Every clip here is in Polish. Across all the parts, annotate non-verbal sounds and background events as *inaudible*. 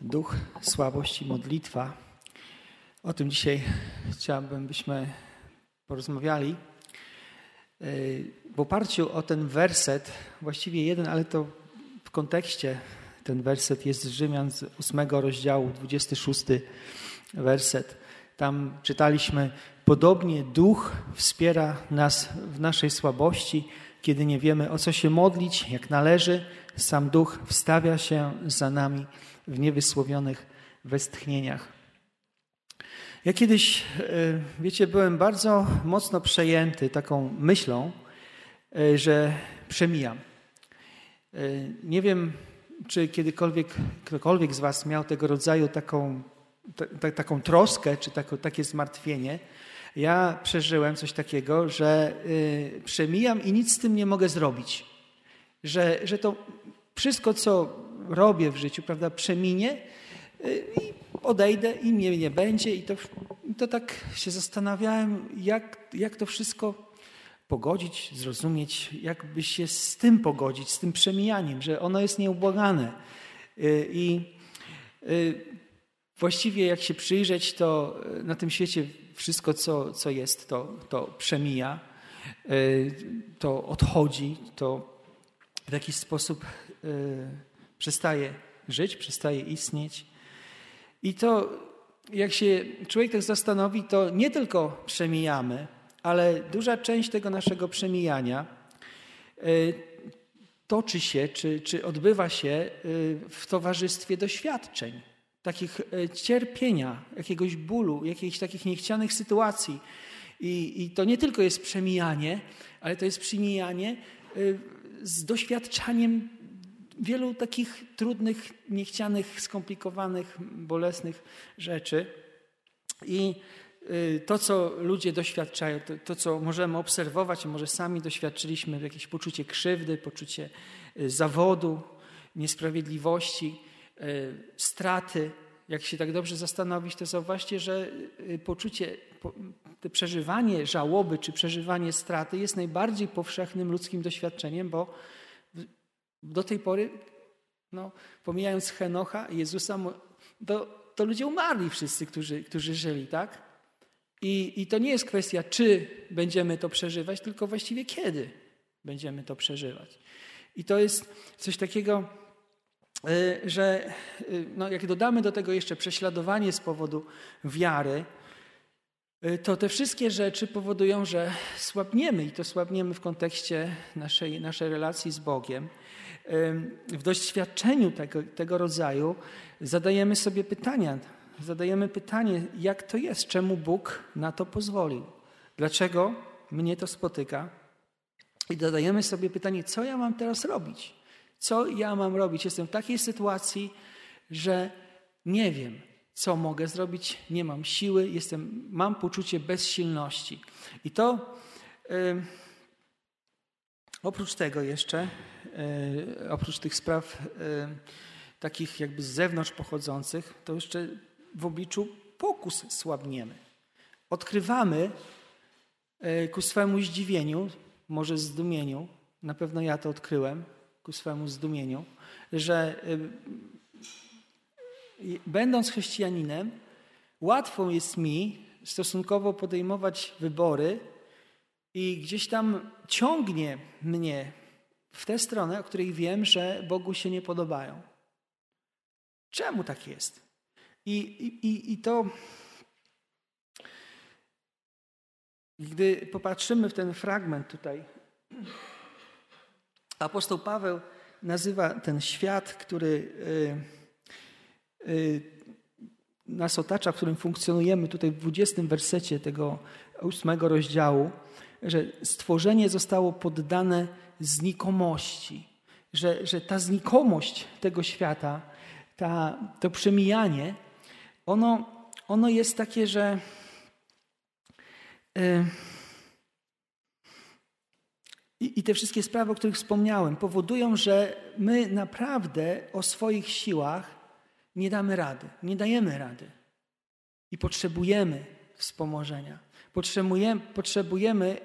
duch, słabość i modlitwa. O tym dzisiaj chciałbym, byśmy porozmawiali. W oparciu o ten werset, właściwie jeden, ale to w kontekście ten werset jest z Rzymian z 8 rozdziału, 26 werset. Tam czytaliśmy: Podobnie duch wspiera nas w naszej słabości, kiedy nie wiemy o co się modlić, jak należy. Sam duch wstawia się za nami w niewysłowionych westchnieniach. Ja kiedyś, e, wiecie, byłem bardzo mocno przejęty taką myślą, e, że przemijam. E, nie wiem, czy kiedykolwiek ktokolwiek z Was miał tego rodzaju taką, ta, taką troskę, czy tako, takie zmartwienie. Ja przeżyłem coś takiego, że y, przemijam i nic z tym nie mogę zrobić. Że, że to wszystko, co robię w życiu, prawda, przeminie y, i odejdę i mnie nie będzie. I to, to tak się zastanawiałem, jak, jak to wszystko pogodzić, zrozumieć, jakby się z tym pogodzić, z tym przemijaniem, że ono jest nieubłagane. Y, I y, właściwie jak się przyjrzeć, to na tym świecie wszystko, co, co jest, to, to przemija, to odchodzi, to w jakiś sposób przestaje żyć, przestaje istnieć. I to, jak się człowiek tak zastanowi, to nie tylko przemijamy, ale duża część tego naszego przemijania e, toczy się, czy, czy odbywa się e, w towarzystwie doświadczeń, takich e, cierpienia, jakiegoś bólu, jakichś takich niechcianych sytuacji. I, I to nie tylko jest przemijanie, ale to jest przemijanie z doświadczaniem wielu takich trudnych, niechcianych, skomplikowanych, bolesnych rzeczy. I y, to, co ludzie doświadczają, to, to, co możemy obserwować, może sami doświadczyliśmy, jakieś poczucie krzywdy, poczucie zawodu, niesprawiedliwości, straty. Jak się tak dobrze zastanowić, to zauważcie, że poczucie, to przeżywanie żałoby czy przeżywanie straty jest najbardziej powszechnym ludzkim doświadczeniem, bo do tej pory, no, pomijając Henocha Jezusa, to, to ludzie umarli wszyscy, którzy, którzy żyli, tak? I, I to nie jest kwestia, czy będziemy to przeżywać, tylko właściwie kiedy będziemy to przeżywać. I to jest coś takiego, y, że y, no, jak dodamy do tego jeszcze prześladowanie z powodu wiary, y, to te wszystkie rzeczy powodują, że słabniemy i to słabniemy w kontekście naszej, naszej relacji z Bogiem w doświadczeniu tego, tego rodzaju zadajemy sobie pytania. Zadajemy pytanie, jak to jest, czemu Bóg na to pozwolił? Dlaczego mnie to spotyka? I zadajemy sobie pytanie, co ja mam teraz robić? Co ja mam robić? Jestem w takiej sytuacji, że nie wiem, co mogę zrobić, nie mam siły, jestem, mam poczucie bezsilności. I to oprócz tego jeszcze E, oprócz tych spraw e, takich jakby z zewnątrz pochodzących, to jeszcze w obliczu pokus słabniemy. Odkrywamy e, ku swemu zdziwieniu, może zdumieniu, na pewno ja to odkryłem, ku swemu zdumieniu, że będąc chrześcijaninem, łatwo jest mi stosunkowo podejmować wybory i gdzieś tam ciągnie mnie w tę stronę, o której wiem, że Bogu się nie podobają. Czemu tak jest? I, i, i to, gdy popatrzymy w ten fragment tutaj, apostoł Paweł nazywa ten świat, który y, y, nas otacza, w którym funkcjonujemy, tutaj w 20 wersecie tego ósmego rozdziału, że stworzenie zostało poddane znikomości, że, że ta znikomość tego świata, ta, to przemijanie, ono, ono jest takie, że yy, i te wszystkie sprawy, o których wspomniałem, powodują, że my naprawdę o swoich siłach nie damy rady, nie dajemy rady. I potrzebujemy wspomożenia. Potrzebujemy, potrzebujemy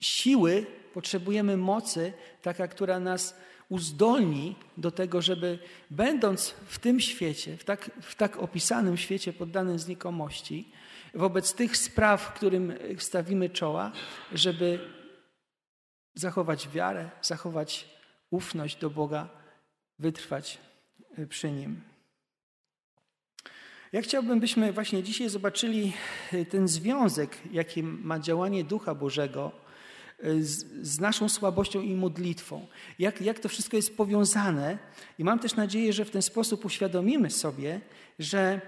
siły, potrzebujemy mocy, taka, która nas uzdolni do tego, żeby będąc w tym świecie, w tak, w tak opisanym świecie poddanym znikomości, wobec tych spraw, którym stawimy czoła, żeby zachować wiarę, zachować ufność do Boga, wytrwać przy Nim. Ja chciałbym, byśmy właśnie dzisiaj zobaczyli ten związek, jaki ma działanie Ducha Bożego z, z, naszą słabością i modlitwą. Jak, jak to wszystko jest powiązane. I mam też nadzieję, że w ten sposób uświadomimy sobie, że,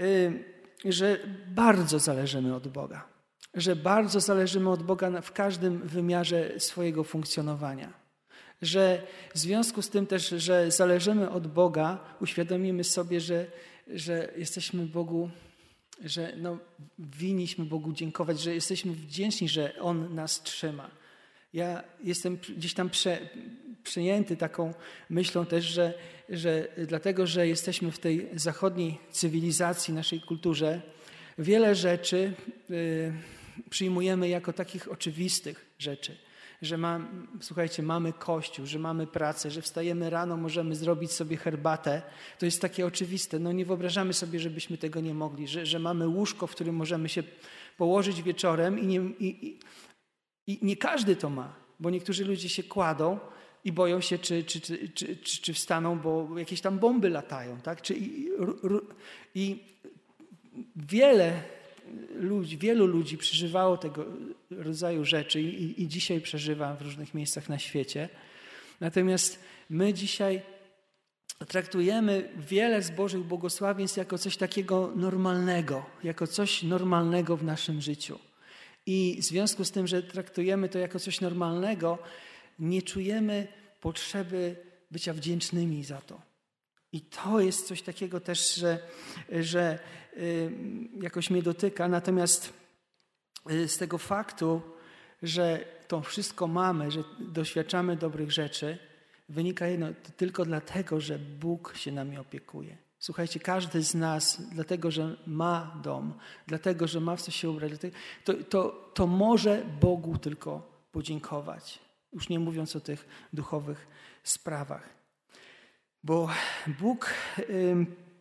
y, że bardzo zależymy od Boga. Że bardzo zależymy od Boga w każdym wymiarze swojego funkcjonowania. Że w związku z tym też, że zależymy od Boga, uświadomimy sobie, że, że jesteśmy Bogu że no, winniśmy Bogu dziękować, że jesteśmy wdzięczni, że On nas trzyma. Ja jestem gdzieś tam prze, przejęty taką myślą też, że, że dlatego, że jesteśmy w tej zachodniej cywilizacji, naszej kulturze, wiele rzeczy y, przyjmujemy jako takich oczywistych rzeczy że ma, słuchajcie, mamy kościół, że mamy pracę, że wstajemy rano, możemy zrobić sobie herbatę, to jest takie oczywiste. No nie wyobrażamy sobie, żebyśmy tego nie mogli, że, że mamy łóżko, w którym możemy się położyć wieczorem i nie, i, i, i nie każdy to ma, bo niektórzy ludzie się kładą i boją się, czy, czy, czy, czy, czy wstaną, bo jakieś tam bomby latają. Tak? Czy, i, I wiele ludzi, wielu ludzi przeżywało tego rodzaju rzeczy i, i dzisiaj przeżywa w różnych miejscach na świecie. Natomiast my dzisiaj traktujemy wiele z Bożych błogosławieństw jako coś takiego normalnego, jako coś normalnego w naszym życiu. I w związku z tym, że traktujemy to jako coś normalnego, nie czujemy potrzeby bycia wdzięcznymi za to. I to jest coś takiego też, że, że jakoś mnie dotyka. Natomiast y, z tego faktu, że to wszystko mamy, że doświadczamy dobrych rzeczy, wynika jedno, tylko dlatego, że Bóg się nami opiekuje. Słuchajcie, każdy z nas, dlatego że ma dom, dlatego że ma w co się ubrać, to, to, to może Bogu tylko podziękować. Już nie mówiąc o tych duchowych sprawach. Bo Bóg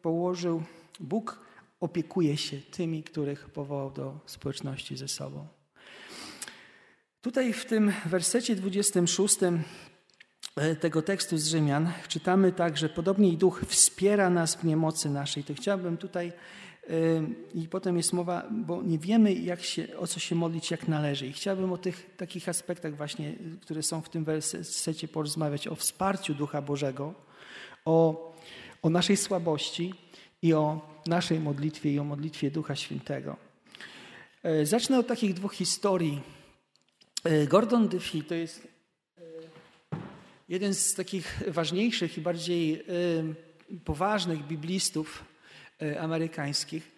położył, Bóg opiekuje się tymi, których powołał do społeczności ze sobą. Tutaj w tym wersecie 26 e, tego tekstu z Rzymian czytamy tak, że podobnie Duch wspiera nas w niemocy naszej. To chciałbym tutaj i potem jest mowa, bo nie wiemy jak się, o co się modlić, jak należy. I chciałbym o tych takich aspektach właśnie, które są w tym wersecie porozmawiać, o wsparciu Ducha Bożego, o, o naszej słabości i o naszej modlitwie i o modlitwie Ducha Świętego. E, zacznę od takich dwóch historii. E, Gordon Diffie to jest e, jeden z takich ważniejszych i bardziej poważnych biblistów amerykańskich.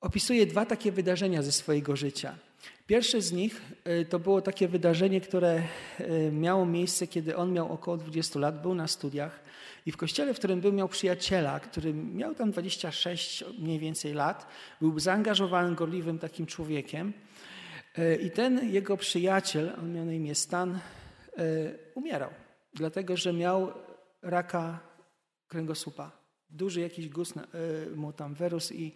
Opisuje dwa takie wydarzenia ze swojego życia. Pierwsze z nich to było takie wydarzenie, które miało miejsce, kiedy on miał około 20 lat, był na studiach i w kościele, w którym był, miał przyjaciela, który miał tam 26 mniej więcej lat, był zaangażowanym, gorliwym takim człowiekiem. Y, I ten jego przyjaciel, on miał na imię Stan, umierał, dlatego że miał raka kręgosłupa. Duży jakiś guz mu tam wyrósł i,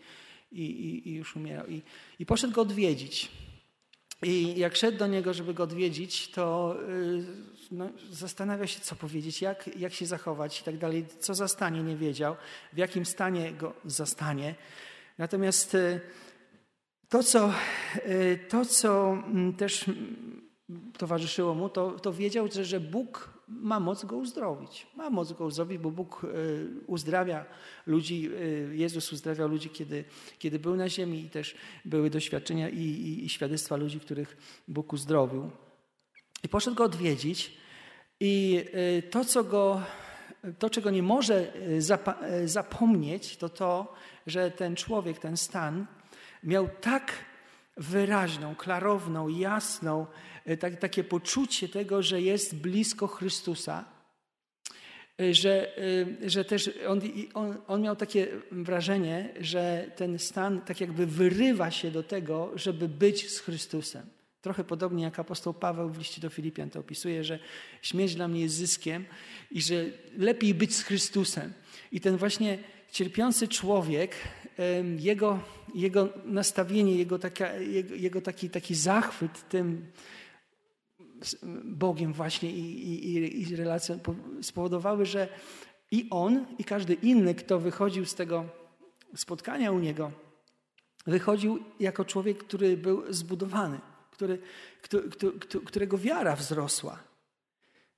i, i już umierał. I, I poszedł go odwiedzić. I jak szedł do niego, żeby go odwiedzić, to no, zastanawia się, co powiedzieć, jak, jak się zachować i tak dalej. Co zastanie, nie wiedział, w jakim stanie go zastanie. Natomiast y, to, co, y, to, co mm, też towarzyszyło mu, to, to wiedział, że, że Bóg ma moc go uzdrowić. Ma moc go uzdrowić, bo Bóg e, uzdrawia ludzi, Jezus uzdrawiał ludzi, kiedy, kiedy był na ziemi i też były doświadczenia i, i, i świadectwa ludzi, których Bóg uzdrowił. I poszedł go odwiedzić i e, to, co go, to czego nie może zapomnieć, to to, że ten człowiek, ten stan miał tak wyraźną, klarowną, jasną, tak, takie poczucie tego, że jest blisko Chrystusa, że, że też on, on, on, miał takie wrażenie, że ten stan tak jakby wyrywa się do tego, żeby być z Chrystusem. Trochę podobnie jak apostoł Paweł w liście do Filipian to opisuje, że śmierć dla mnie jest zyskiem i że lepiej być z Chrystusem. I ten właśnie cierpiący człowiek, jego, jego nastawienie, jego, taka, jego, jego taki, taki zachwyt tym Bogiem właśnie i, i, i relacją spowodowały, że i on, i każdy inny, kto wychodził z tego spotkania u niego, wychodził jako człowiek, który był zbudowany, który, którego wiara wzrosła.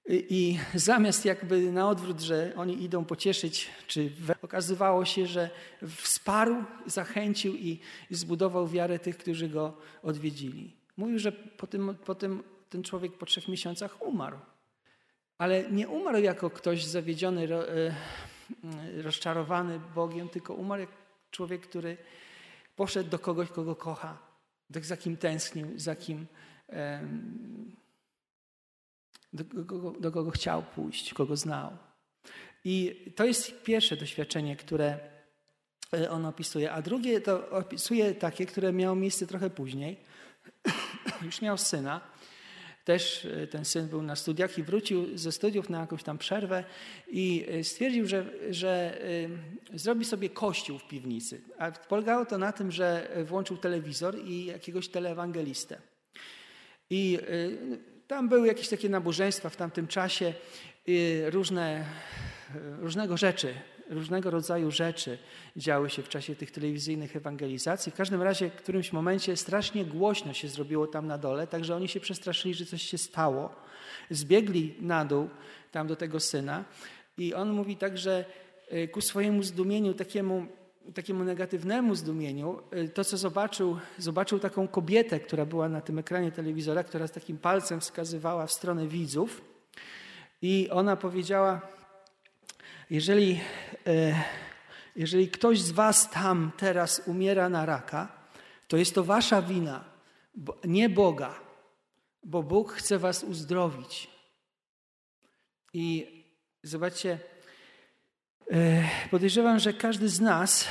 I zamiast jakby na odwrót, że oni idą pocieszyć, czy okazywało się, że wsparł, zachęcił i, zbudował wiarę tych, którzy go odwiedzili. Mówił, że po tym ten człowiek po trzech miesiącach umarł. Ale nie umarł jako ktoś zawiedziony, e, rozczarowany Bogiem, tylko umarł jak człowiek, który poszedł do kogoś, kogo kocha, za kim tęsknił, za kim, do, kogo, do kogo chciał pójść, kogo znał. I to jest pierwsze doświadczenie, które e, on opisuje. A drugie to opisuje takie, które miało miejsce trochę później. *coughs* Już miał syna też e, ten syn był na studiach i wrócił ze studiów na jakąś tam przerwę i e, stwierdził, że, że e, zrobi sobie kościół w piwnicy. A polegało to na tym, że włączył telewizor i jakiegoś teleewangelistę. I tam były jakieś takie nabożeństwa w tamtym czasie, różne, różnego rzeczy różnego rodzaju rzeczy działy się w czasie tych telewizyjnych ewangelizacji. W każdym razie w którymś momencie strasznie głośno się zrobiło tam na dole, także oni się przestraszyli, że coś się stało. Zbiegli na dół tam do tego syna i on mówi tak, że e, ku swojemu zdumieniu, takiemu, takiemu negatywnemu zdumieniu, e, to co zobaczył, zobaczył taką kobietę, która była na tym ekranie telewizora, która z takim palcem wskazywała w stronę widzów i ona powiedziała, jeżeli, e, jeżeli ktoś z Was tam teraz umiera na raka, to jest to Wasza wina, nie Boga, bo Bóg chce Was uzdrowić. I zobaczcie, e, podejrzewam, że każdy z nas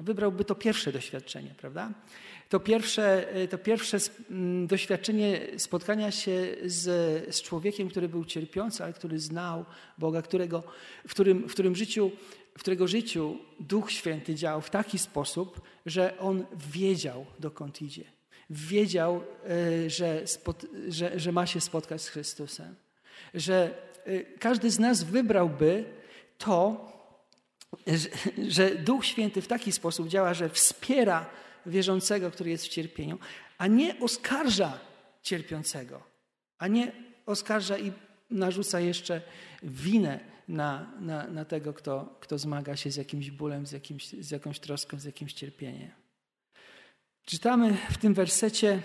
wybrałby to pierwsze doświadczenie, prawda? To pierwsze, e, to pierwsze doświadczenie spotkania się z, z człowiekiem, który był cierpiący, ale który znał Boga, którego, w, którym, w, którym życiu, w którego życiu Duch Święty działał w taki sposób, że on wiedział, dokąd idzie. Wiedział, e, że, spod, że, że ma się spotkać z Chrystusem. Że e, każdy z nas wybrałby to, że Duch Święty w taki sposób działa, że wspiera wierzącego, który jest w cierpieniu, a nie oskarża cierpiącego, a nie oskarża i narzuca jeszcze winę na, na, na tego, kto, kto zmaga się z jakimś bólem, z, jakimś, z jakąś troską, z jakimś cierpieniem. Czytamy w tym wersecie,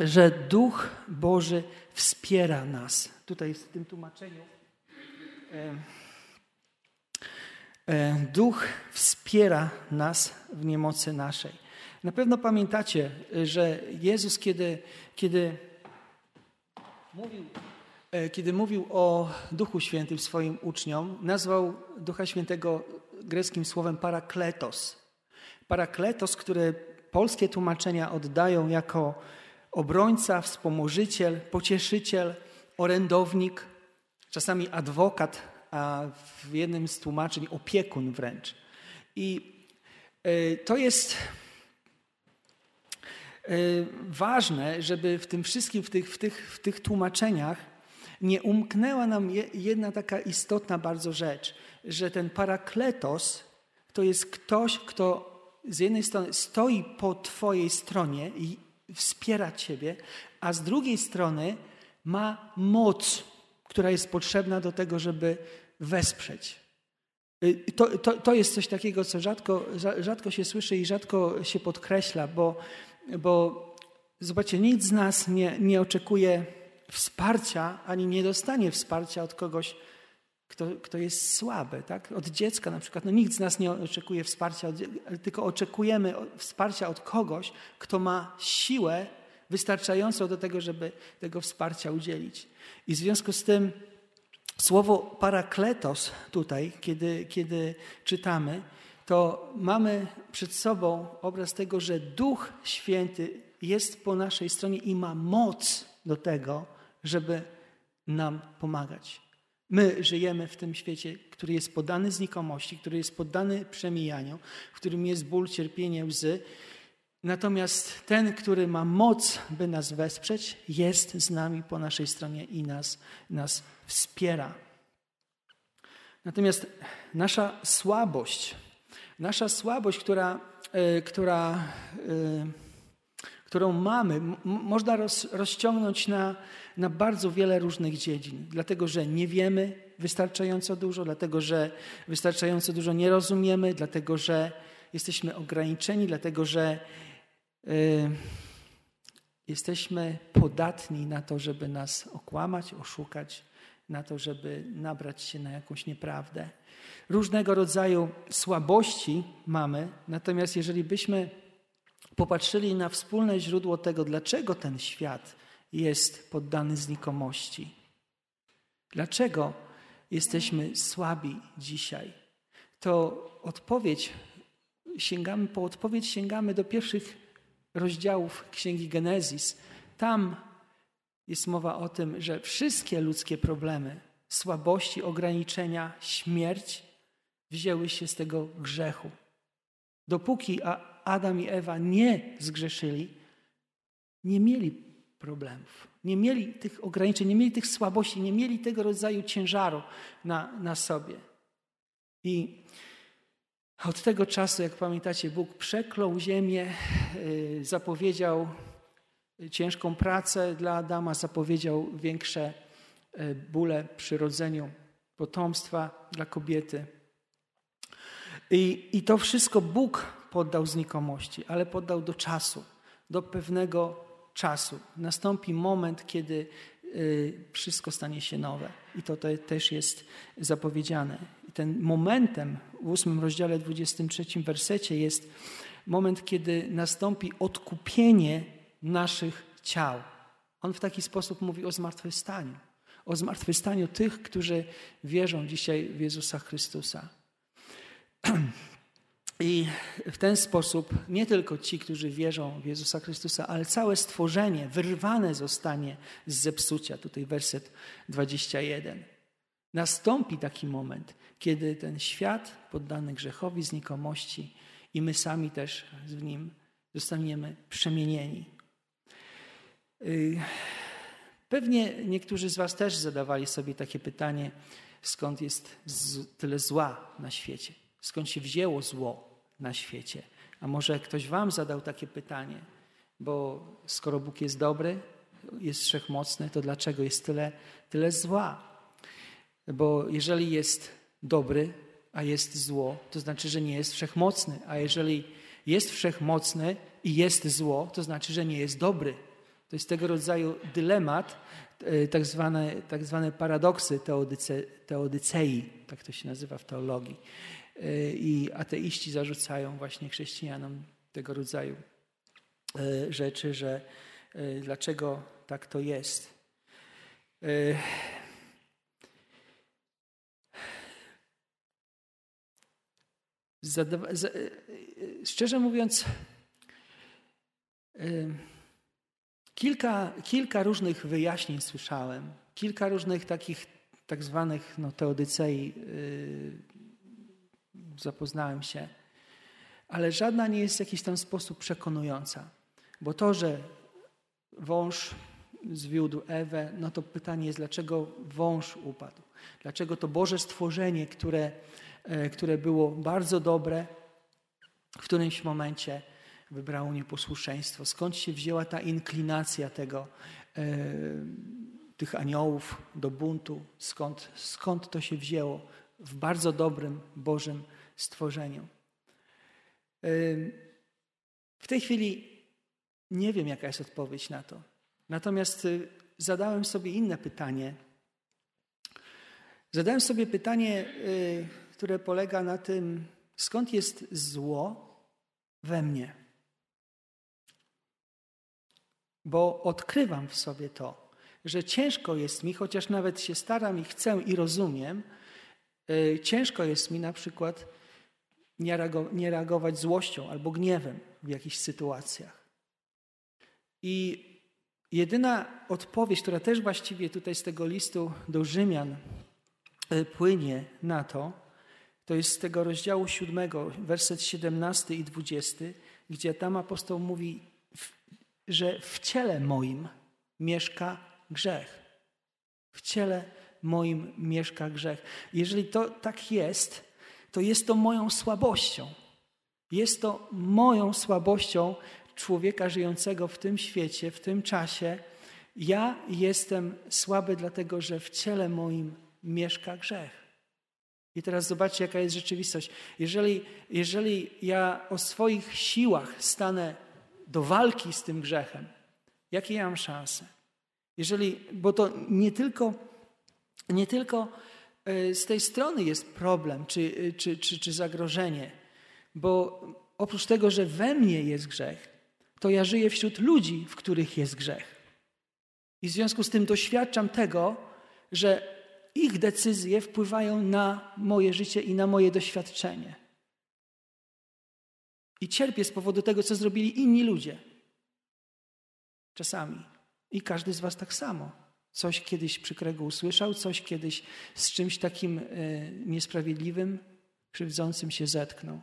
że Duch Boży wspiera nas. Tutaj w tym tłumaczeniu. Duch wspiera nas w niemocy naszej. Na pewno pamiętacie, że Jezus, kiedy, kiedy, mówił, e, kiedy mówił o Duchu Świętym swoim uczniom, nazwał Ducha Świętego greckim słowem parakletos. Parakletos, które polskie tłumaczenia oddają jako obrońca, wspomożyciel, pocieszyciel, orędownik, czasami adwokat, a w jednym z tłumaczeń opiekun wręcz. I e, to jest Y, ważne, żeby w tym wszystkim, w tych, w tych, w tych tłumaczeniach nie umknęła nam jedna taka istotna bardzo rzecz, że ten parakletos to jest ktoś, kto z jednej strony stoi po Twojej stronie i wspiera Ciebie, a z drugiej strony ma moc, która jest potrzebna do tego, żeby wesprzeć. Y, to, to, to jest coś takiego, co rzadko, rzadko się słyszy i rzadko się podkreśla, bo bo zobaczcie, nikt z nas nie, nie oczekuje wsparcia, ani nie dostanie wsparcia od kogoś, kto, kto jest słaby. Tak? Od dziecka na przykład. No, nikt z nas nie oczekuje wsparcia, tylko oczekujemy wsparcia od kogoś, kto ma siłę wystarczającą do tego, żeby tego wsparcia udzielić. I w związku z tym słowo parakletos tutaj, kiedy, kiedy czytamy, to mamy przed sobą obraz tego, że Duch Święty jest po naszej stronie i ma moc do tego, żeby nam pomagać. My żyjemy w tym świecie, który jest poddany znikomości, który jest poddany przemijaniu, w którym jest ból, cierpienie, łzy. Natomiast ten, który ma moc, by nas wesprzeć, jest z nami po naszej stronie i nas, nas wspiera. Natomiast nasza słabość, nasza słabość, która, e, która, e, którą mamy, można roz, rozciągnąć na, na bardzo wiele różnych dziedzin. Dlatego, że nie wiemy wystarczająco dużo, dlatego, że wystarczająco dużo nie rozumiemy, dlatego, że jesteśmy ograniczeni, dlatego, że y, jesteśmy podatni na to, żeby nas okłamać, oszukać, na to, żeby nabrać się na jakąś nieprawdę. Różnego rodzaju słabości mamy, natomiast jeżeli byśmy popatrzyli na wspólne źródło tego, dlaczego ten świat jest poddany znikomości, dlaczego jesteśmy słabi dzisiaj, to odpowiedź sięgamy, po odpowiedź sięgamy do pierwszych rozdziałów Księgi Genezis. Tam jest mowa o tym, że wszystkie ludzkie problemy, słabości, ograniczenia, śmierć wzięły się z tego grzechu. Dopóki Adam i Ewa nie zgrzeszyli, nie mieli problemów, nie mieli tych ograniczeń, nie mieli tych słabości, nie mieli tego rodzaju ciężaru na, na sobie. I od tego czasu, jak pamiętacie, Bóg przeklął ziemię, y, zapowiedział ciężką pracę dla Adama, zapowiedział większe y, bóle przy rodzeniu potomstwa dla kobiety. I, I to wszystko Bóg poddał znikomości, ale poddał do czasu, do pewnego czasu. Nastąpi moment, kiedy y, wszystko stanie się nowe. I to też jest zapowiedziane. I ten momentem w ósmym rozdziale 23 wersecie jest moment, kiedy nastąpi odkupienie naszych ciał. On w taki sposób mówi o zmartwychwstaniu. O zmartwychwstaniu tych, którzy wierzą dzisiaj w Jezusa Chrystusa. *clears throat* I w ten sposób nie tylko ci, którzy wierzą w Jezusa Chrystusa, ale całe stworzenie wyrwane zostanie z zepsucia. Tutaj werset 21. Nastąpi taki moment, kiedy ten świat poddany grzechowi, znikomości i my sami też w nim zostaniemy przemienieni. Y, pewnie niektórzy z Was też zadawali sobie takie pytanie, skąd jest tyle zła na świecie. Skąd się wzięło zło na świecie? A może ktoś Wam zadał takie pytanie, bo skoro Bóg jest dobry, jest wszechmocny, to dlaczego jest tyle, tyle zła? Bo jeżeli jest dobry, a jest zło, to znaczy, że nie jest wszechmocny. A jeżeli jest wszechmocny i jest zło, to znaczy, że nie jest dobry. To jest tego rodzaju dylemat, e, tak zwane, tak zwane paradoksy teodyce, teodycei, tak to się nazywa w teologii. E, I ateiści zarzucają właśnie chrześcijanom tego rodzaju e, rzeczy, że dlaczego tak to jest. Szczerze mówiąc, kilka, kilka różnych wyjaśnień słyszałem, kilka różnych takich tak zwanych no, teodycei zapoznałem się, ale żadna nie jest w jakiś tam sposób przekonująca. Bo to, że wąż zwiódł Ewę, no to pytanie jest, dlaczego wąż upadł? Dlaczego to Boże stworzenie, które, e, które było bardzo dobre, w którymś momencie wybrało nieposłuszeństwo? Skąd się wzięła ta inklinacja tego, e, tych aniołów do buntu? Skąd, skąd to się wzięło w bardzo dobrym Bożym stworzeniu. W tej chwili nie wiem, jaka jest odpowiedź na to. Natomiast y, zadałem sobie inne pytanie. Zadałem sobie pytanie, które polega na tym, skąd jest zło we mnie. Bo odkrywam w sobie to, że ciężko jest mi, chociaż nawet się staram i chcę i rozumiem, y, ciężko jest mi na przykład nie reagować złością albo gniewem w jakichś sytuacjach. I jedyna odpowiedź, która też właściwie tutaj z tego listu do Rzymian e, płynie na to, to jest z tego rozdziału siódmego, werset 17 i 20, gdzie tam apostoł mówi, że w ciele moim mieszka grzech. W ciele moim mieszka grzech. Jeżeli to tak jest, to jest to moją słabością. Jest to moją słabością człowieka żyjącego w tym świecie, w tym czasie. Ja jestem słaby, dlatego że w ciele moim mieszka grzech. I teraz zobaczcie, jaka jest rzeczywistość. Jeżeli, jeżeli ja o swoich siłach stanę do walki z tym grzechem, jakie ja mam szanse? Jeżeli, bo to nie tylko, nie tylko e, z tej strony jest problem czy, e, czy, czy, czy zagrożenie, bo oprócz tego, że we mnie jest grzech, to ja żyję wśród ludzi, w których jest grzech. I w związku z tym doświadczam tego, że ich decyzje wpływają na moje życie i na moje doświadczenie. I cierpię z powodu tego, co zrobili inni ludzie. Czasami. I każdy z Was tak samo. Coś kiedyś przykrego usłyszał, coś kiedyś z czymś takim y, niesprawiedliwym, krzywdzącym się zetknął.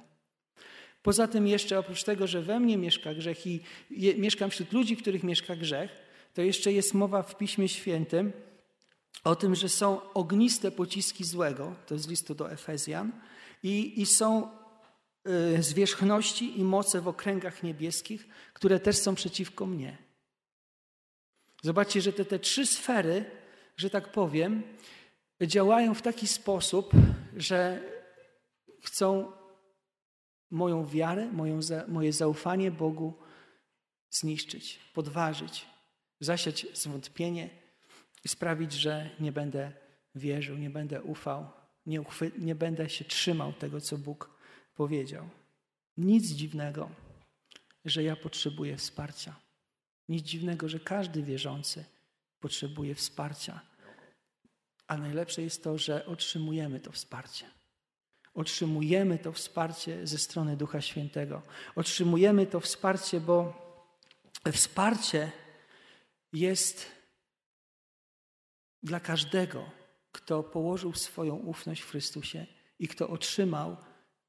Poza tym jeszcze oprócz tego, że we mnie mieszka grzech i je, mieszkam wśród ludzi, w których mieszka grzech, to jeszcze jest mowa w Piśmie Świętym o tym, że są ogniste pociski złego, to jest z listu do Efezjan, i, i są zwierzchności i moce w okręgach niebieskich, które też są przeciwko mnie. Zobaczcie, że te, te trzy sfery, że tak powiem, działają w taki sposób, że chcą moją wiarę, moją, moje zaufanie Bogu zniszczyć, podważyć, zasiać zwątpienie i sprawić, że nie będę wierzył, nie będę ufał, nie, uchwy, nie będę się trzymał tego, co Bóg powiedział. Nic dziwnego, że ja potrzebuję wsparcia. Nic dziwnego, że każdy wierzący potrzebuje wsparcia. A najlepsze jest to, że otrzymujemy to wsparcie. Otrzymujemy to wsparcie ze strony Ducha Świętego. Otrzymujemy to wsparcie, bo wsparcie jest dla każdego, kto położył swoją ufność w Chrystusie i kto otrzymał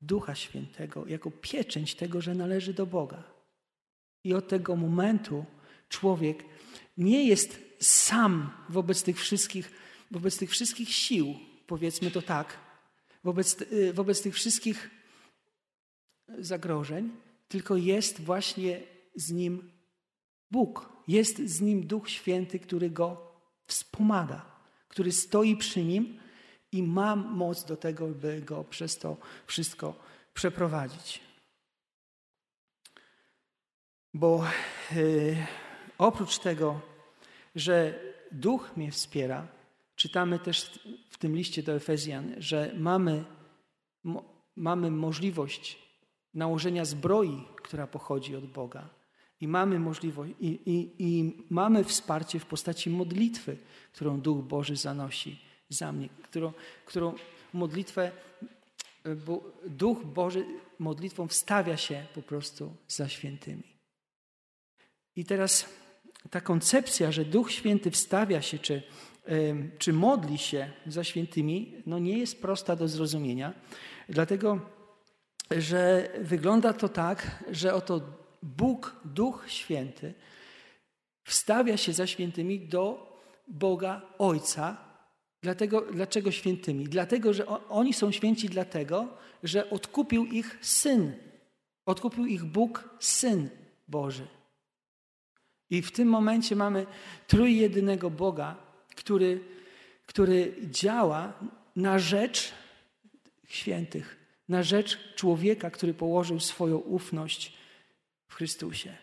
Ducha Świętego jako pieczęć tego, że należy do Boga. I od tego momentu człowiek nie jest sam wobec tych wszystkich, wobec tych wszystkich sił, powiedzmy to tak, wobec, y, wobec tych wszystkich zagrożeń, tylko jest właśnie z nim Bóg. Jest z nim Duch Święty, który go wspomaga, który stoi przy nim i ma moc do tego, by go przez to wszystko przeprowadzić. Bo yy, oprócz tego, że Duch mnie wspiera, czytamy też w tym liście do Efezjan, że mamy, mo, mamy możliwość nałożenia zbroi, która pochodzi od Boga. I mamy możliwość, i, i, i mamy wsparcie w postaci modlitwy, którą Duch Boży zanosi za mnie, którą, którą modlitwę, bo Duch Boży modlitwą wstawia się po prostu za świętymi. I teraz ta koncepcja, że Duch Święty wstawia się, czy, czy modli się za świętymi, no nie jest prosta do zrozumienia, dlatego że wygląda to tak, że oto Bóg, Duch Święty, wstawia się za świętymi do Boga Ojca. Dlatego, dlaczego świętymi? Dlatego, że oni są święci dlatego, że odkupił ich Syn. Odkupił ich Bóg, Syn Boży. I w tym momencie mamy trójjedynego Boga, który, który działa na rzecz świętych, na rzecz człowieka, który położył swoją ufność w Chrystusie.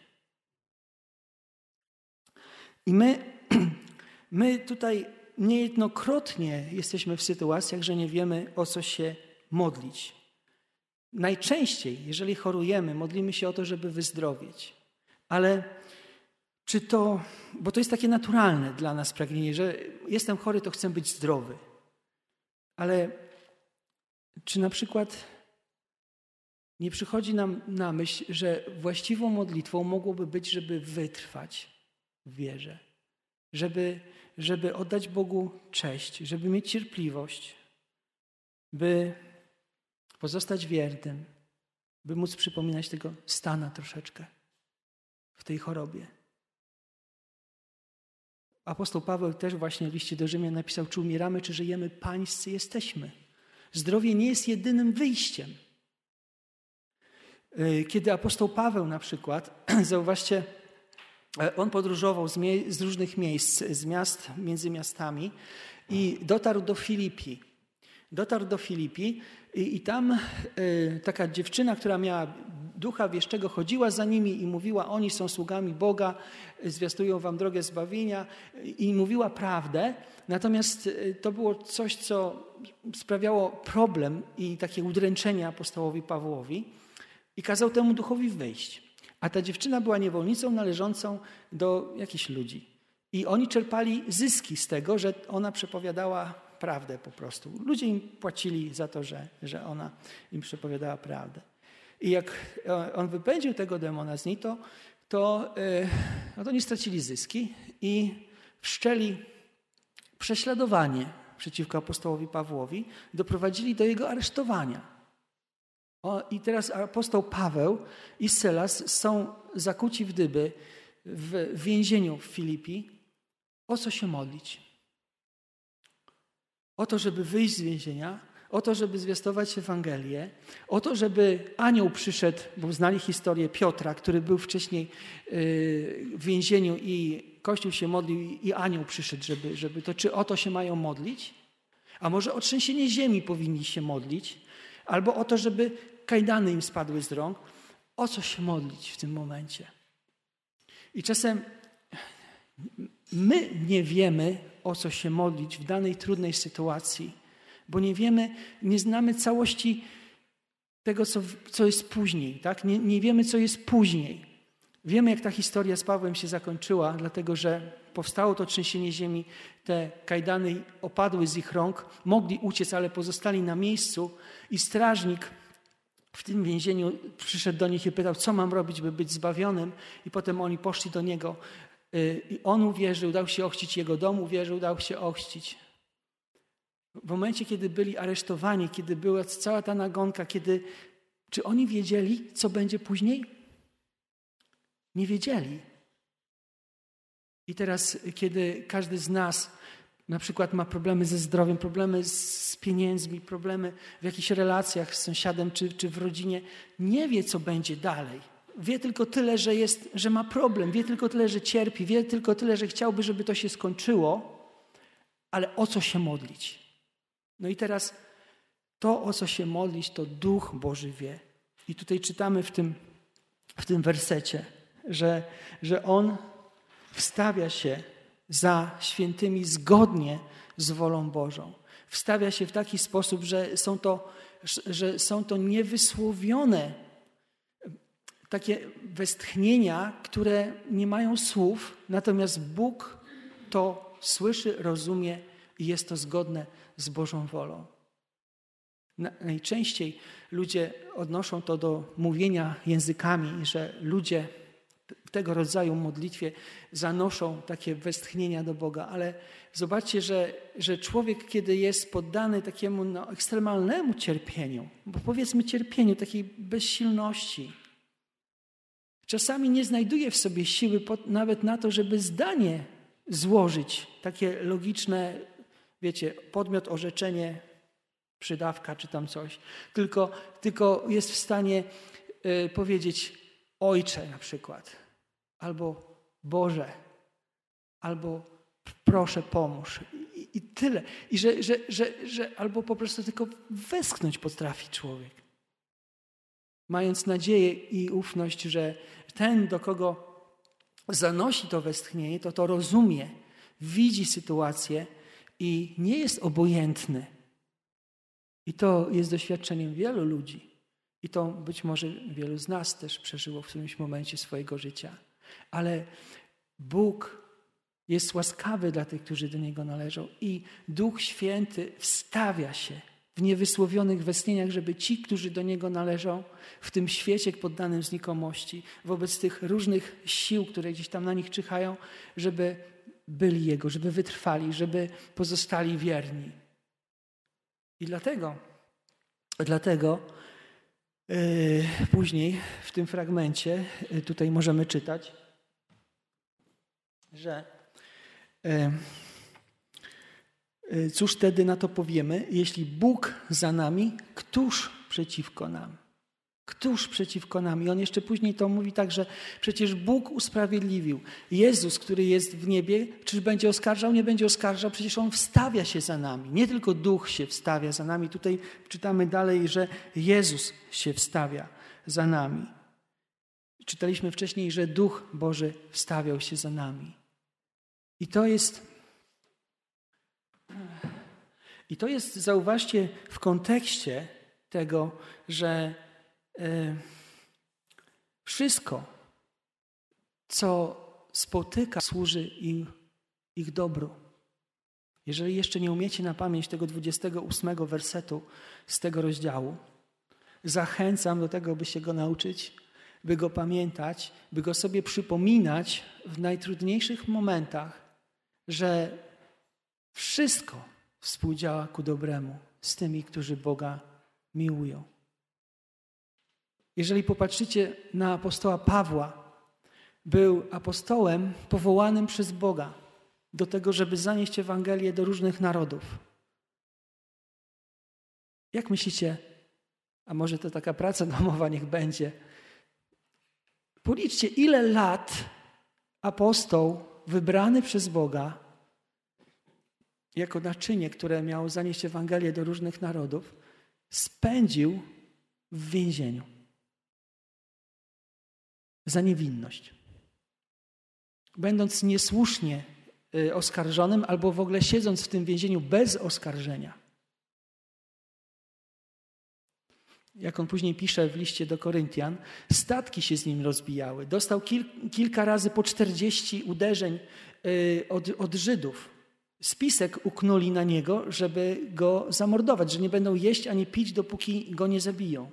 I my, *clears throat* my tutaj niejednokrotnie jesteśmy w sytuacjach, że nie wiemy o co się modlić. Najczęściej, jeżeli chorujemy, modlimy się o to, żeby wyzdrowieć. Ale czy to, bo to jest takie naturalne dla nas pragnienie, że jestem chory, to chcę być zdrowy. Ale czy na przykład nie przychodzi nam na myśl, że właściwą modlitwą mogłoby być, żeby wytrwać, w wierze, żeby, żeby oddać Bogu cześć, żeby mieć cierpliwość, by pozostać wiernym, by móc przypominać tego stana troszeczkę w tej chorobie. Apostoł Paweł też właśnie w liście do Rzymian napisał, czy umieramy, czy żyjemy, pańscy jesteśmy. Zdrowie nie jest jedynym wyjściem. Y, kiedy apostoł Paweł na przykład, *clears throat* zauważcie, on podróżował z, z, różnych miejsc, z miast między miastami i dotarł do Filipi. Dotarł do Filipi i, i tam y, taka dziewczyna, która miała ducha wieszczego, chodziła za nimi i mówiła, oni są sługami Boga, zwiastują wam drogę zbawienia i mówiła prawdę. Natomiast y, to było coś, co sprawiało problem i takie udręczenie apostołowi Pawłowi i kazał temu duchowi wyjść. A ta dziewczyna była niewolnicą należącą do jakichś ludzi. I oni czerpali zyski z tego, że ona przepowiadała prawdę po prostu. Ludzie im płacili za to, że, że ona im przepowiadała prawdę. I jak on wypędził tego demona z niej, to, to, e, no to nie stracili zyski i wszczęli prześladowanie przeciwko apostołowi Pawłowi, doprowadzili do jego aresztowania. O, I teraz apostoł Paweł i Selas są zakuci w dyby w więzieniu w Filipi. O co się modlić? O to, żeby wyjść z więzienia, o to, żeby zwiastować Ewangelię, o to, żeby anioł przyszedł, bo znali historię Piotra, który był wcześniej y, w więzieniu i Kościół się modlił i anioł przyszedł, żeby, żeby to, czy o to się mają modlić? A może o trzęsienie ziemi powinni się modlić? Albo o to, żeby kajdany im spadły z rąk. O co się modlić w tym momencie? I czasem my nie wiemy, o co się modlić w danej trudnej sytuacji, bo nie wiemy, nie znamy całości tego, co, co jest później. Tak? Nie, nie wiemy, co jest później. Wiemy, jak ta historia z Pawłem się zakończyła, dlatego że powstało to trzęsienie ziemi, te kajdany opadły z ich rąk, mogli uciec, ale pozostali na miejscu i strażnik w tym więzieniu przyszedł do nich i pytał, co mam robić, by być zbawionym. I potem oni poszli do niego. Y, I on uwierzył, dał się ochrzcić, jego dom uwierzył, dał się ochrzcić. W momencie, kiedy byli aresztowani, kiedy była cała ta nagonka, kiedy. Czy oni wiedzieli, co będzie później? Nie wiedzieli. I teraz, kiedy każdy z nas na przykład ma problemy ze zdrowiem, problemy z pieniędzmi, problemy w jakichś relacjach z sąsiadem czy, czy w rodzinie, nie wie, co będzie dalej. Wie tylko tyle, że, jest, że ma problem, wie tylko tyle, że cierpi, wie tylko tyle, że chciałby, żeby to się skończyło, ale o co się modlić? No i teraz to, o co się modlić, to Duch Boży wie. I tutaj czytamy w tym, w tym wersecie, że, że On wstawia się za świętymi zgodnie z wolą Bożą. Wstawia się w taki sposób, że są to, że są to niewysłowione takie westchnienia, które nie mają słów, natomiast Bóg to słyszy, rozumie i jest to zgodne z Bożą wolą. Najczęściej ludzie odnoszą to do mówienia językami, że ludzie tego rodzaju modlitwie zanoszą takie westchnienia do Boga, ale zobaczcie, że, że człowiek, kiedy jest poddany takiemu no, ekstremalnemu cierpieniu, bo powiedzmy cierpieniu, takiej bezsilności, czasami nie znajduje w sobie siły nawet na to, żeby zdanie złożyć, takie logiczne, wiecie, podmiot, orzeczenie, przydawka czy tam coś, tylko, tylko jest w stanie y, powiedzieć Ojcze na przykład albo Boże, albo proszę pomóż. I, i tyle. I że, że, że, że albo po prostu tylko westchnąć potrafi człowiek. Mając nadzieję i ufność, że ten, do kogo zanosi to westchnienie, to to rozumie, widzi sytuację i nie jest obojętny. I to jest doświadczeniem wielu ludzi. I to być może wielu z nas też przeżyło w którymś momencie swojego życia. Ale Bóg jest łaskawy dla tych, którzy do Niego należą i Duch Święty wstawia się w niewysłowionych westchnieniach, żeby ci, którzy do Niego należą, w tym świecie poddanym znikomości, wobec tych różnych sił, które gdzieś tam na nich czyhają, żeby byli Jego, żeby wytrwali, żeby pozostali wierni. I dlatego, dlatego yy, później w tym fragmencie yy, tutaj możemy czytać, że yy, cóż wtedy na to powiemy, jeśli Bóg za nami, któż przeciwko nam? Któż przeciwko nam? I on jeszcze później to mówi tak, że przecież Bóg usprawiedliwił. Jezus, który jest w niebie, czyż będzie oskarżał? Nie będzie oskarżał, przecież On wstawia się za nami. Nie tylko Duch się wstawia za nami. Tutaj czytamy dalej, że Jezus się wstawia za nami. Czytaliśmy wcześniej, że Duch Boży wstawiał się za nami. I to jest. I to jest, zauważcie, w kontekście tego, że E, wszystko, co spotyka, służy im, ich dobru. Jeżeli jeszcze nie umiecie na pamięć tego 28 wersetu z tego rozdziału, zachęcam do tego, by się go nauczyć, by go pamiętać, by go sobie przypominać w najtrudniejszych momentach, że wszystko współdziała ku dobremu z tymi, którzy Boga miłują. Jeżeli popatrzycie na apostoła Pawła, był apostołem powołanym przez Boga do tego, żeby zanieść Ewangelię do różnych narodów. Jak myślicie, a może to taka praca domowa niech będzie, policzcie, ile lat apostoł wybrany przez Boga jako naczynie, które miało zanieść Ewangelię do różnych narodów, spędził w więzieniu za niewinność. Będąc niesłusznie y, oskarżonym albo w ogóle siedząc w tym więzieniu bez oskarżenia. Jak on później pisze w liście do Koryntian, statki się z nim rozbijały. Dostał kil, kilka razy po 40 uderzeń y, od, od Żydów. Spisek uknuli na niego, żeby go zamordować, że nie będą jeść ani pić, dopóki go nie zabiją.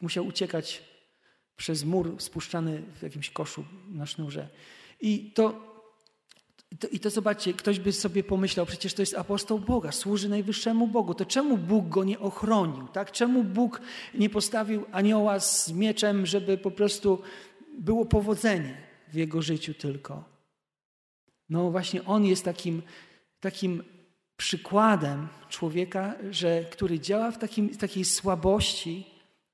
Musiał uciekać przez mur spuszczany w jakimś koszu na sznurze. I to, to, I to zobaczcie, ktoś by sobie pomyślał, przecież to jest apostoł Boga, służy najwyższemu Bogu. To czemu Bóg go nie ochronił? Tak? Czemu Bóg nie postawił anioła z mieczem, żeby po prostu było powodzenie w jego życiu tylko? No właśnie on jest takim, takim przykładem człowieka, że, który działa w takim, takiej słabości,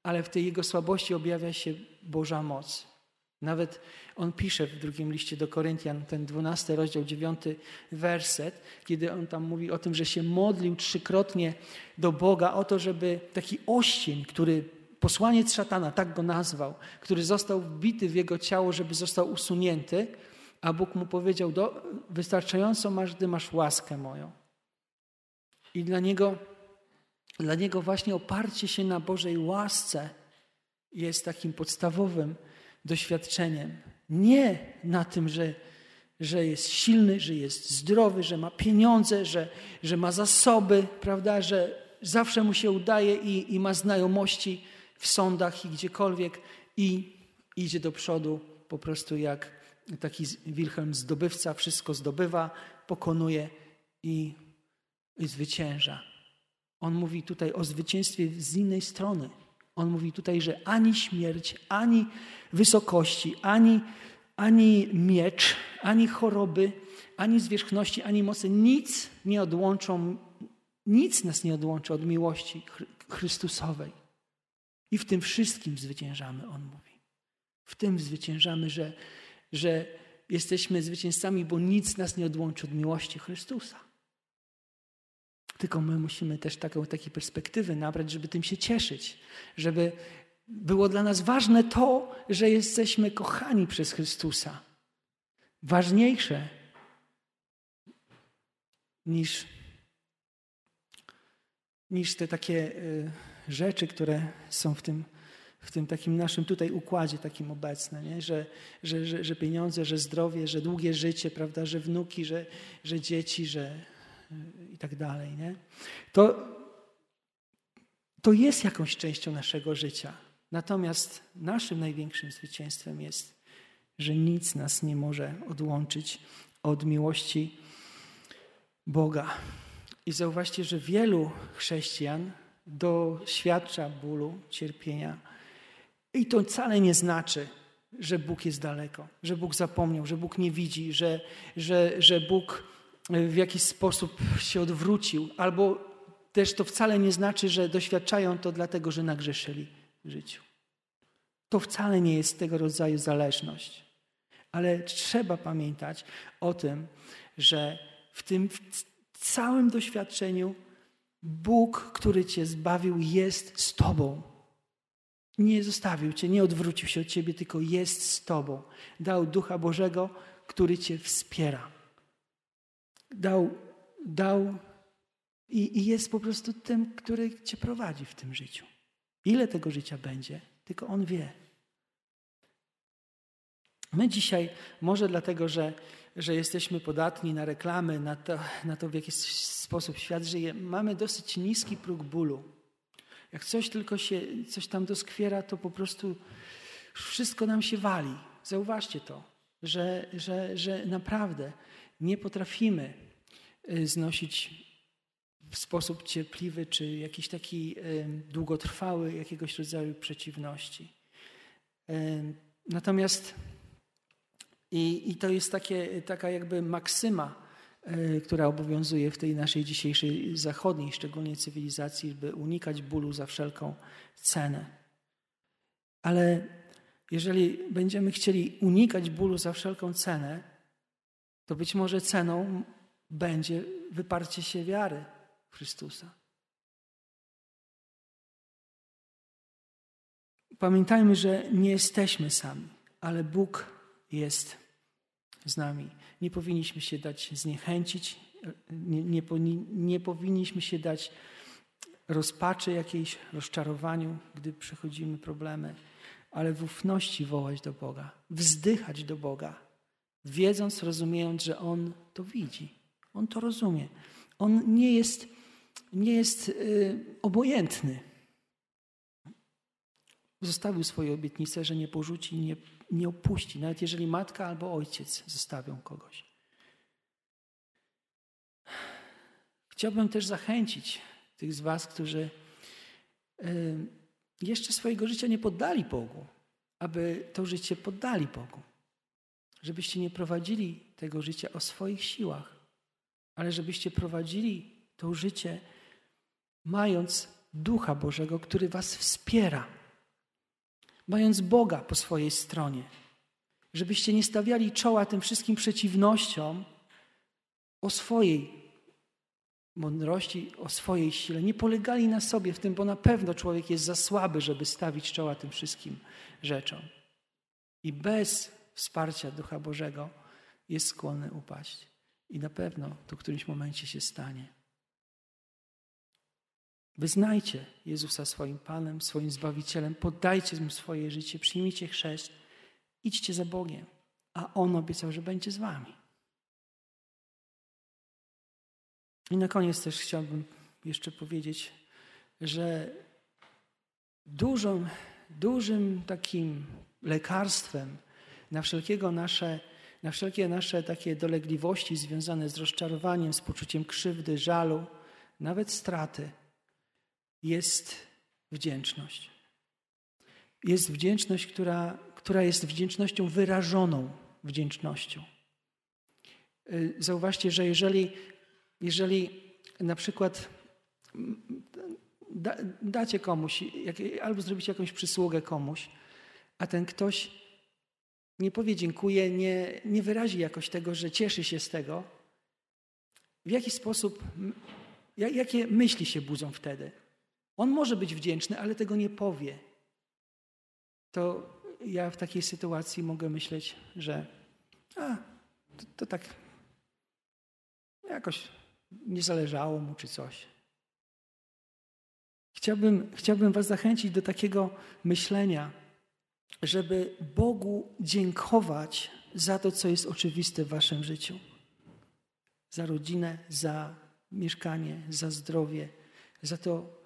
ale w tej jego słabości objawia się Boża moc. Nawet on pisze w drugim liście do Koryntian, ten dwunasty rozdział, dziewiąty werset, kiedy on tam mówi o tym, że się modlił trzykrotnie do Boga o to, żeby taki oścień, który posłaniec szatana, tak go nazwał, który został wbity w jego ciało, żeby został usunięty, a Bóg mu powiedział, do, wystarczająco masz, gdy masz łaskę moją. I dla niego, dla niego właśnie oparcie się na Bożej łasce jest takim podstawowym doświadczeniem. Nie na tym, że, że jest silny, że jest zdrowy, że ma pieniądze, że, że ma zasoby, prawda, że zawsze mu się udaje i, i ma znajomości w sądach i gdziekolwiek i idzie do przodu po prostu jak taki Wilhelm zdobywca, wszystko zdobywa, pokonuje i, i zwycięża. On mówi tutaj o zwycięstwie z innej strony. On mówi tutaj, że ani śmierć, ani wysokości, ani, ani miecz, ani choroby, ani zwierzchności, ani mocy, nic nie odłączą, nic nas nie odłączy od miłości Chrystusowej. I w tym wszystkim zwyciężamy, on mówi. W tym zwyciężamy, że, że jesteśmy zwycięzcami, bo nic nas nie odłączy od miłości Chrystusa. Tylko my musimy też taką, takie perspektywy nabrać, żeby tym się cieszyć, żeby było dla nas ważne to, że jesteśmy kochani przez Chrystusa. Ważniejsze niż, niż te takie y, rzeczy, które są w tym, w tym takim naszym tutaj układzie takim obecne, nie? Że, że, że, że pieniądze, że zdrowie, że długie życie, prawda, że wnuki, że, że dzieci, że, i tak dalej. Nie? To, to jest jakąś częścią naszego życia. Natomiast naszym największym zwycięstwem jest, że nic nas nie może odłączyć od miłości Boga. I zauważcie, że wielu chrześcijan doświadcza bólu, cierpienia. I to wcale nie znaczy, że Bóg jest daleko, że Bóg zapomniał, że Bóg nie widzi, że, że, że Bóg w jakiś sposób się odwrócił, albo też to wcale nie znaczy, że doświadczają to dlatego, że nagrzeszyli w życiu. To wcale nie jest tego rodzaju zależność. Ale trzeba pamiętać o tym, że w tym całym doświadczeniu Bóg, który Cię zbawił, jest z Tobą. Nie zostawił Cię, nie odwrócił się od Ciebie, tylko jest z Tobą. Dał Ducha Bożego, który Cię wspiera. Dał, dał i, i jest po prostu tym, który Cię prowadzi w tym życiu. Ile tego życia będzie, tylko On wie. My dzisiaj, może dlatego, że, że jesteśmy podatni na reklamy, na to, na to, w jaki sposób świat żyje, mamy dosyć niski próg bólu. Jak coś tylko się, coś tam doskwiera, to po prostu wszystko nam się wali. Zauważcie to, że, że, że naprawdę nie potrafimy y, znosić w sposób cierpliwy czy jakiś taki długotrwały jakiegoś rodzaju przeciwności. Natomiast i, i to jest takie, taka jakby maksyma, e, która obowiązuje w tej naszej dzisiejszej zachodniej, szczególnie cywilizacji, by unikać bólu za wszelką cenę. Ale jeżeli będziemy chcieli unikać bólu za wszelką cenę, to być może ceną będzie wyparcie się wiary Chrystusa. Pamiętajmy, że nie jesteśmy sami, ale Bóg jest z nami. Nie powinniśmy się dać zniechęcić, nie, nie, nie powinniśmy się dać rozpaczy jakiejś, rozczarowaniu, gdy przechodzimy problemy, ale w ufności wołać do Boga, wzdychać do Boga, wiedząc, rozumiejąc, że On to widzi, On to rozumie. On nie jest, nie jest yy, obojętny. Zostawił swoje obietnice, że nie porzuci, nie nie opuści, nawet jeżeli matka albo ojciec zostawią kogoś. Chciałbym też zachęcić tych z Was, którzy jeszcze swojego życia nie poddali Bogu, aby to życie poddali Bogu. Żebyście nie prowadzili tego życia o swoich siłach, ale żebyście prowadzili to życie mając Ducha Bożego, który Was wspiera mając Boga po swojej stronie. Żebyście nie stawiali czoła tym wszystkim przeciwnościom o swojej mądrości, o swojej sile. Nie polegali na sobie w tym, bo na pewno człowiek jest za słaby, żeby stawić czoła tym wszystkim rzeczom. I bez wsparcia Ducha Bożego jest skłonny upaść. I na pewno to w którymś momencie się stanie. Wyznajcie Jezusa swoim Panem, swoim Zbawicielem, poddajcie Mu swoje życie, przyjmijcie chrzest, idźcie za Bogiem, a On obiecał, że będzie z Wami. I na koniec też chciałbym jeszcze powiedzieć, że dużym, dużym takim lekarstwem na wszelkiego nasze, na wszelkie nasze takie dolegliwości związane z rozczarowaniem, z poczuciem krzywdy, żalu, nawet straty, jest wdzięczność. Jest wdzięczność, która, która jest wdzięcznością wyrażoną wdzięcznością. Y, zauważcie, że jeżeli, jeżeli na przykład da, dacie komuś, jak, albo zrobicie jakąś przysługę komuś, a ten ktoś nie powie dziękuję, nie, nie wyrazi jakoś tego, że cieszy się z tego, w jaki sposób, jakie myśli się budzą wtedy? On może być wdzięczny, ale tego nie powie. To ja w takiej sytuacji mogę myśleć, że a, to, to tak jakoś nie zależało mu czy coś. Chciałbym, chciałbym Was zachęcić do takiego myślenia, żeby Bogu dziękować za to, co jest oczywiste w Waszym życiu. Za rodzinę, za mieszkanie, za zdrowie, za to,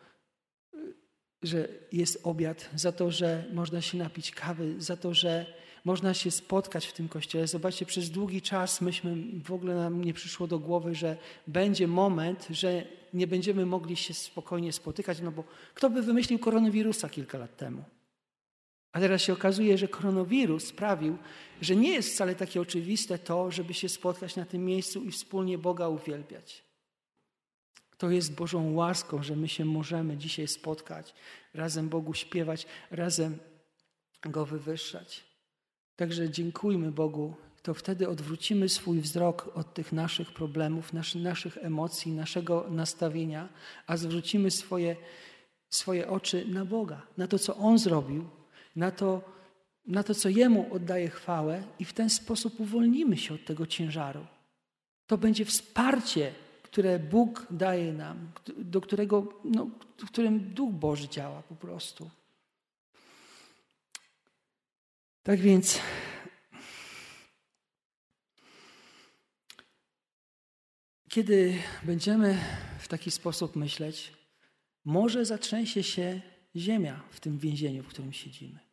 że jest obiad, za to, że można się napić kawy, za to, że można się spotkać w tym kościele. Zobaczcie, przez długi czas myśmy, w ogóle nam nie przyszło do głowy, że będzie moment, że nie będziemy mogli się spokojnie spotykać, no bo kto by wymyślił koronawirusa kilka lat temu? A teraz się okazuje, że koronawirus sprawił, że nie jest wcale takie oczywiste to, żeby się spotkać na tym miejscu i wspólnie Boga uwielbiać. To jest Bożą łaską, że my się możemy dzisiaj spotkać, razem Bogu śpiewać, razem Go wywyższać. Także dziękujmy Bogu, to wtedy odwrócimy swój wzrok od tych naszych problemów, naszych emocji, naszego nastawienia, a zwrócimy swoje, swoje oczy na Boga, na to, co On zrobił, na to, na to, co Jemu oddaje chwałę, i w ten sposób uwolnimy się od tego ciężaru. To będzie wsparcie, które Bóg daje nam, do którego, no, w którym Duch Boży działa po prostu. Tak więc kiedy będziemy w taki sposób myśleć, może zatrzęsie się ziemia w tym więzieniu, w którym siedzimy.